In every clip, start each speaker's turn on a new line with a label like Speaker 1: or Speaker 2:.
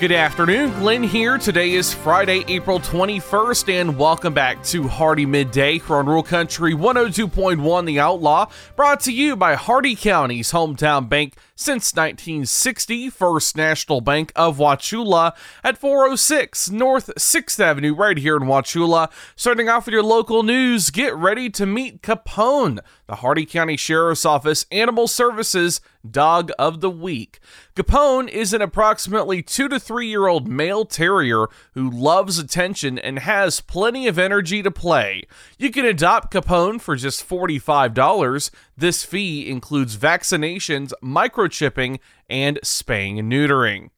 Speaker 1: Good afternoon, Glenn here. Today is Friday, April 21st, and welcome back to Hardee Midday here on Rural Country 102.1 The Outlaw, brought to you by Hardee County's hometown bank since 1960, First National Bank of Wauchula at 406 North 6th Avenue, right here in Wauchula. Starting off with your local news, get ready to meet Capone, the Hardee County Sheriff's Office Animal Services Dog of the Week. Capone is an approximately two to three year old male terrier who loves attention and has plenty of energy to play. You can adopt Capone for just $45. This fee includes vaccinations, microchipping, and spaying and neutering.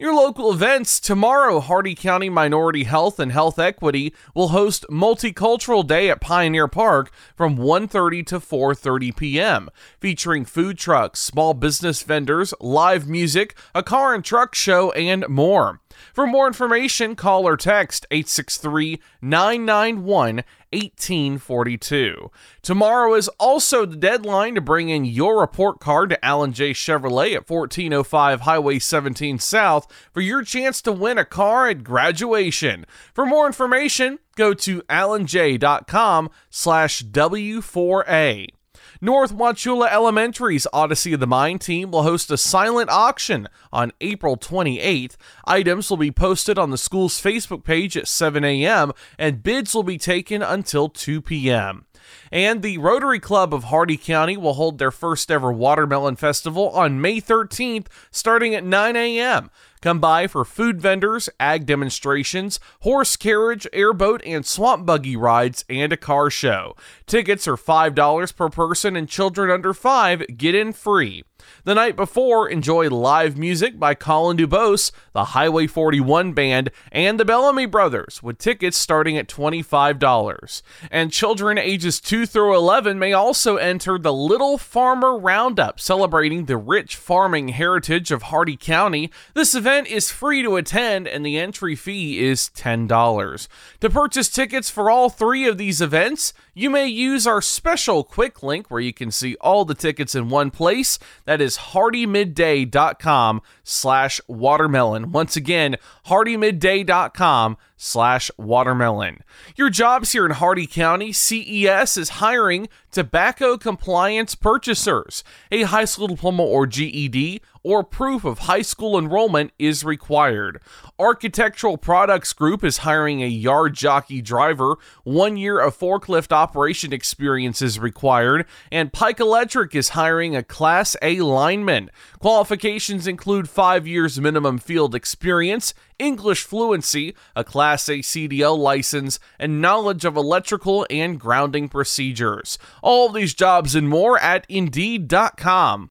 Speaker 1: Your local events tomorrow, Hardee County Minority Health and Health Equity will host Multicultural Day at Pioneer Park from 1:30 to 4:30 p.m., featuring food trucks, small business vendors, live music, a car and truck show, and more. For more information, call or text 863 991 1842. Tomorrow is also the deadline to bring in your report card to Alan Jay Chevrolet at 1405 Highway 17 South for your chance to win a car at graduation. For more information, go to alanjay.com slash W4A. North Wauchula Elementary's Odyssey of the Mind team will host a silent auction on April 28th. Items will be posted on the school's Facebook page at 7 a.m., and bids will be taken until 2 p.m. And the Rotary Club of Hardee County will hold their first ever Watermelon Festival on May 13th, starting at 9 a.m. Come by for food vendors, ag demonstrations, horse carriage, airboat, and swamp buggy rides, and a car show. Tickets are $5 per person, and children under 5 get in free. The night before, enjoy live music by Colin Dubose, the Highway 41 Band, and the Bellamy Brothers, with tickets starting at $25. And children ages 2 through 11 may also enter the Little Farmer Roundup, celebrating the rich farming heritage of Hardee County. This event is free to attend, and the entry fee is $10. To purchase tickets for all three of these events, you may use our special quick link where you can see all the tickets in one place. That is hardeemidday.com slash watermelon. Once again, hardeemidday.com slash watermelon. Your jobs here in Hardee County, CES is hiring tobacco compliance purchasers. A high school diploma or GED or proof of high school enrollment is required. Architectural Products Group is hiring a yard jockey driver. One year of forklift operation experience is required. And Pike Electric is hiring a Class A lineman. Qualifications include five years minimum field experience, English fluency, a Class A CDL license, and knowledge of electrical and grounding procedures. All of these jobs and more at Indeed.com.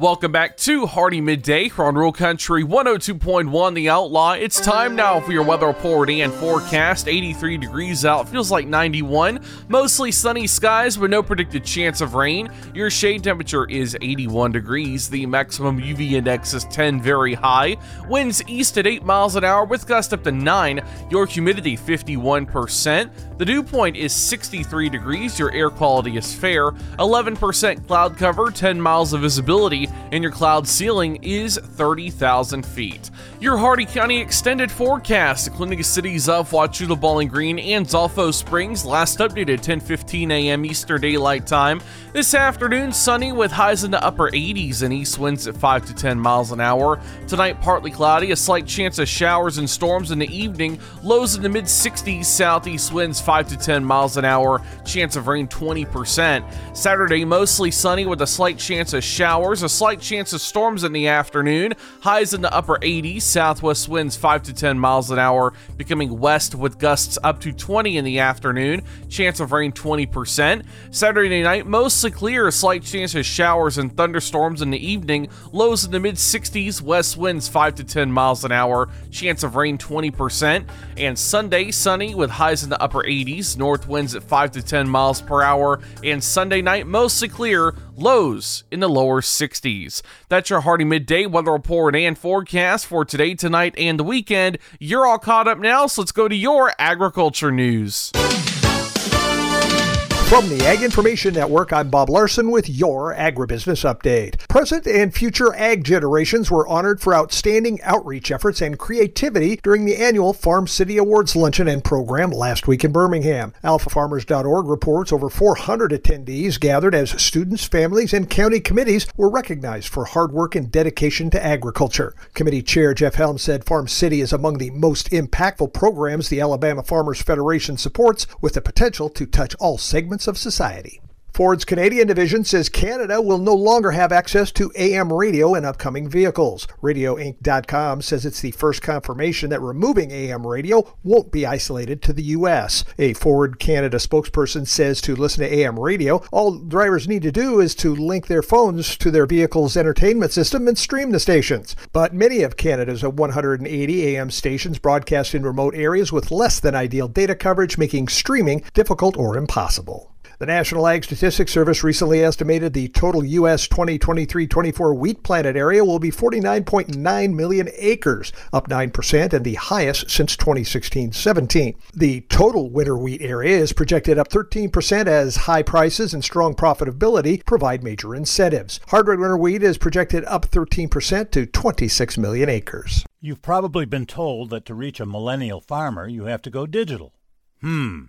Speaker 1: Welcome back to Hardee Midday here on Rural Country 102.1 The Outlaw. It's time now for your weather report and forecast. 83 degrees out, feels like 91. Mostly sunny skies with no predicted chance of rain. Your shade temperature is 81 degrees. The maximum UV index is 10, very high. Winds east at 8 miles an hour with gusts up to 9. Your humidity 51%. The dew point is 63 degrees. Your air quality is fair. 11% cloud cover, 10 miles of visibility and your cloud ceiling is 30,000 feet. Your Hardee County extended forecast, including the cities of Wauchula, Bowling Green, and Zolfo Springs, last updated 10:15 a.m. Eastern Daylight Time. This afternoon, sunny with highs in the upper 80s and east winds at 5 to 10 miles an hour. Tonight, partly cloudy, a slight chance of showers and storms in the evening. Lows in the mid 60s, southeast winds 5 to 10 miles an hour. Chance of rain 20%. Saturday, mostly sunny with a slight chance of showers, a slight chance of storms in the afternoon. Highs in the upper 80s, southwest winds 5 to 10 miles an hour, becoming west with gusts up to 20 in the afternoon. Chance of rain 20%. Saturday night, mostly clear, a slight chance of showers and thunderstorms in the evening. Lows in the mid 60s, west winds 5 to 10 miles an hour. Chance of rain 20%. And Sunday, sunny with highs in the upper 80s, north winds at 5 to 10 miles per hour. And Sunday night, mostly clear, lows in the lower 60s. That's your Hardee Midday weather report and forecast for today, tonight, and the weekend. You're all caught up now, so let's go to your agriculture news.
Speaker 2: From the Ag Information Network, I'm Bob Larson with your Agribusiness Update. Present and future ag generations were honored for outstanding outreach efforts and creativity during the annual Farm City Awards luncheon and program last week in Birmingham. AlfaFarmers.org reports over 400 attendees gathered as students, families, and county committees were recognized for hard work and dedication to agriculture. Committee Chair Jeff Helm said Farm City is among the most impactful programs the Alabama Farmers Federation supports, with the potential to touch all segments of society. Ford's Canadian division says Canada will no longer have access to AM radio in upcoming vehicles. RadioInk.com says it's the first confirmation that removing AM radio won't be isolated to the U.S. A Ford Canada spokesperson says to listen to AM radio, all drivers need to do is to link their phones to their vehicle's entertainment system and stream the stations. But many of Canada's 180 AM stations broadcast in remote areas with less than ideal data coverage, making streaming difficult or impossible. The National Ag Statistics Service recently estimated the total U.S. 2023 24 wheat planted area will be 49.9 million acres, up 9% and the highest since 2016 17. The total winter wheat area is projected up 13% as high prices and strong profitability provide major incentives. Hard red winter wheat is projected up 13% to 26 million acres.
Speaker 3: You've probably been told that to reach a millennial farmer, you have to go digital. Hmm.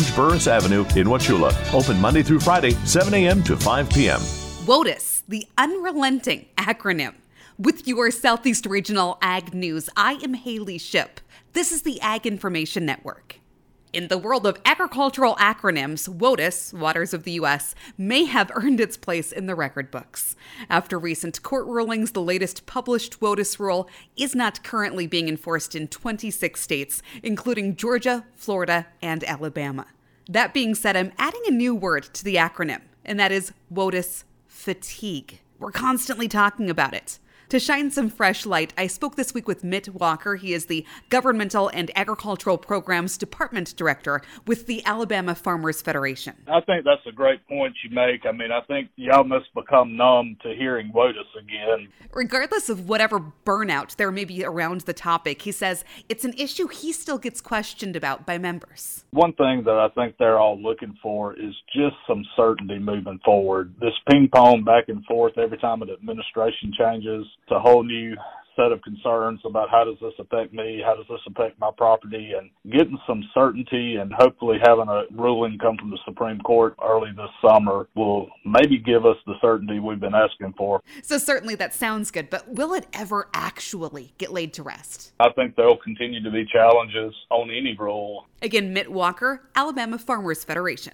Speaker 4: George Burris Avenue in Wauchula. Open Monday through Friday, 7 a.m. to 5 p.m.
Speaker 5: WOTUS, the unrelenting acronym. With your Southeast Regional Ag News, I am Haley Ship. This is the Ag Information Network. In the world of agricultural acronyms, WOTUS, Waters of the U.S., may have earned its place in the record books. After recent court rulings, the latest published WOTUS rule is not currently being enforced in 26 states, including Georgia, Florida, and Alabama. That being said, I'm adding a new word to the acronym, and that is WOTUS fatigue. We're constantly talking about it. To shine some fresh light, I spoke this week with Mitt Walker. He is the Governmental and Agricultural Programs Department Director with the Alabama Farmers Federation.
Speaker 6: I think that's a great point you make. I mean, I think y'all must become numb to hearing WOTUS again.
Speaker 5: Regardless of whatever burnout there may be around the topic, he says it's an issue he still gets questioned about by members.
Speaker 6: One thing that I think they're all looking for is just some certainty moving forward. This ping pong back and forth every time an administration changes it's a whole new set of concerns about how does this affect me, how does this affect my property, and getting some certainty and hopefully having a ruling come from the Supreme Court early this summer will maybe give us the certainty we've been asking for.
Speaker 5: So certainly that sounds good, but will it ever actually get laid to rest?
Speaker 6: I think there'll continue to be challenges on any rule.
Speaker 5: Again, Mitt Walker, Alabama Farmers Federation.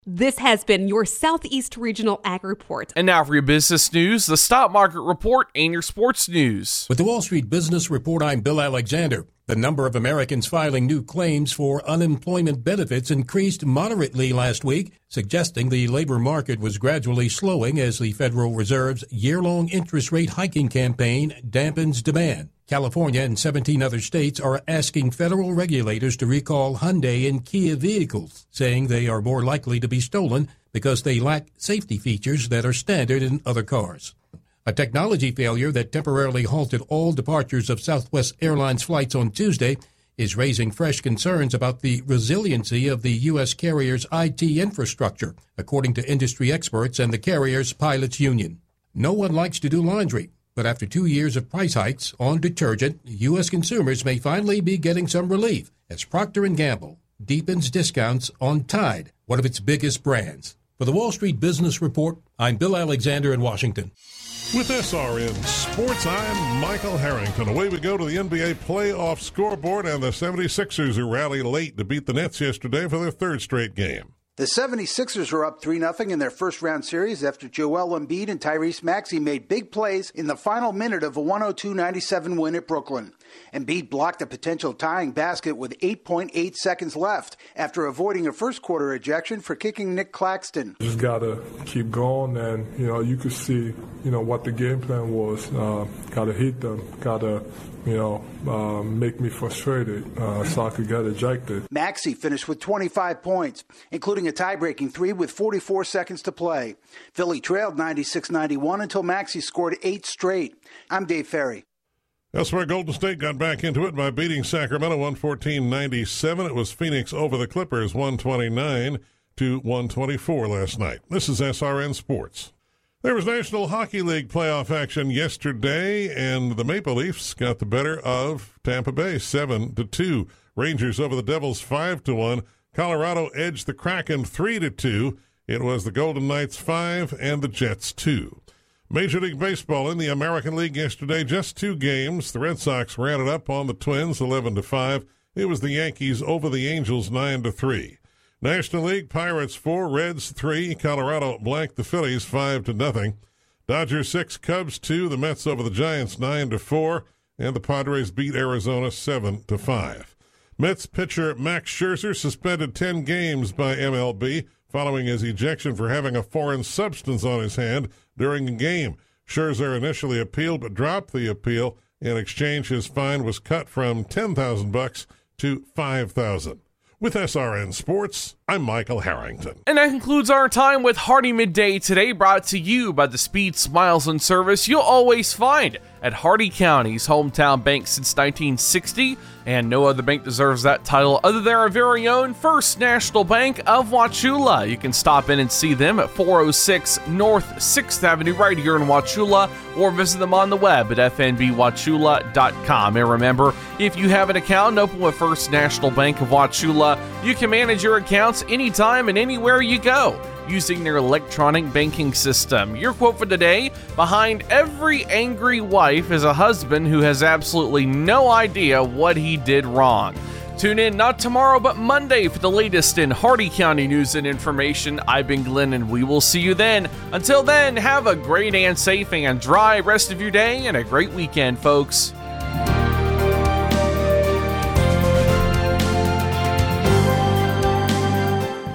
Speaker 5: This has been your Southeast Regional Ag Report.
Speaker 1: And now for your business news, the stock market report, and your sports news.
Speaker 7: With the Wall Street Business Report, I'm Bill Alexander. The number of Americans filing new claims for unemployment benefits increased moderately last week, suggesting the labor market was gradually slowing as the Federal Reserve's year long interest rate hiking campaign dampens demand. California and 17 other states are asking federal regulators to recall Hyundai and Kia vehicles, saying they are more likely to be stolen because they lack safety features that are standard in other cars. A technology failure that temporarily halted all departures of Southwest Airlines flights on Tuesday is raising fresh concerns about the resiliency of the U.S. carrier's IT infrastructure, according to industry experts and the carrier's pilots union. No one likes to do laundry, but after two years of price hikes on detergent, U.S. consumers may finally be getting some relief as Procter & Gamble deepens discounts on Tide, one of its biggest brands. For the Wall Street Business Report, I'm Bill Alexander in Washington.
Speaker 8: With SRN Sports, I'm Michael Harrington. Away we go to the NBA playoff scoreboard and the 76ers who rally late to beat the Nets yesterday for their third straight game.
Speaker 9: The 76ers were up 3 0 in their first round series after Joel Embiid and Tyrese Maxey made big plays in the final minute of a 102 97 win at Brooklyn. Embiid blocked a potential tying basket with 8.8 seconds left after avoiding a first quarter ejection for kicking Nick Claxton.
Speaker 10: Just got to keep going, and, you know, you could see, you know, what the game plan was. Uh, got to hit them, got to you know, uh, make me frustrated uh, so I could get ejected.
Speaker 9: Maxey finished with 25 points, including a tie-breaking three with 44 seconds to play. Philly trailed 96-91 until Maxey scored eight straight. I'm Dave Ferry.
Speaker 8: That's where Golden State got back into it by beating Sacramento 114-97. It was Phoenix over the Clippers 129. to 124 last night. This is SRN Sports. There was National Hockey League playoff action yesterday, and the Maple Leafs got the better of Tampa Bay, seven to two. Rangers over the Devils, five to one. Colorado edged the Kraken three to two. It was the Golden Knights five and the Jets two. Major League Baseball in the American League yesterday, just two games. The Red Sox ran it up on the Twins, eleven to five. It was the Yankees over the Angels, nine to three. National League Pirates four, Reds three, Colorado blanked the Phillies five to nothing. Dodgers six, Cubs two, the Mets over the Giants nine to four, and the Padres beat Arizona seven to five. Mets pitcher Max Scherzer suspended ten games by MLB following his ejection for having a foreign substance on his hand during a game. Scherzer initially appealed but dropped the appeal. In exchange, his fine was cut from ten thousand bucks to five thousand. With SRN Sports, I'm Michael Harrington.
Speaker 1: And that concludes our time with Hardee Midday today, brought to you by the speed, smiles, and service you'll always find at Hardee County's hometown bank since 1960, and no other bank deserves that title other than our very own First National Bank of Wauchula. You can stop in and see them at 406 North 6th Avenue right here in Wauchula, or visit them on the web at fnbwauchula.com. And remember, if you have an account open with First National Bank of Wauchula, you can manage your accounts anytime and anywhere you go using their electronic banking system. Your quote for today Behind every angry wife is a husband who has absolutely no idea what he did wrong. Tune in not tomorrow, but Monday for the latest in Hardee County news and information. I've been Glenn, and we will see you then. Until then, have a great and safe and dry rest of your day and a great weekend, folks.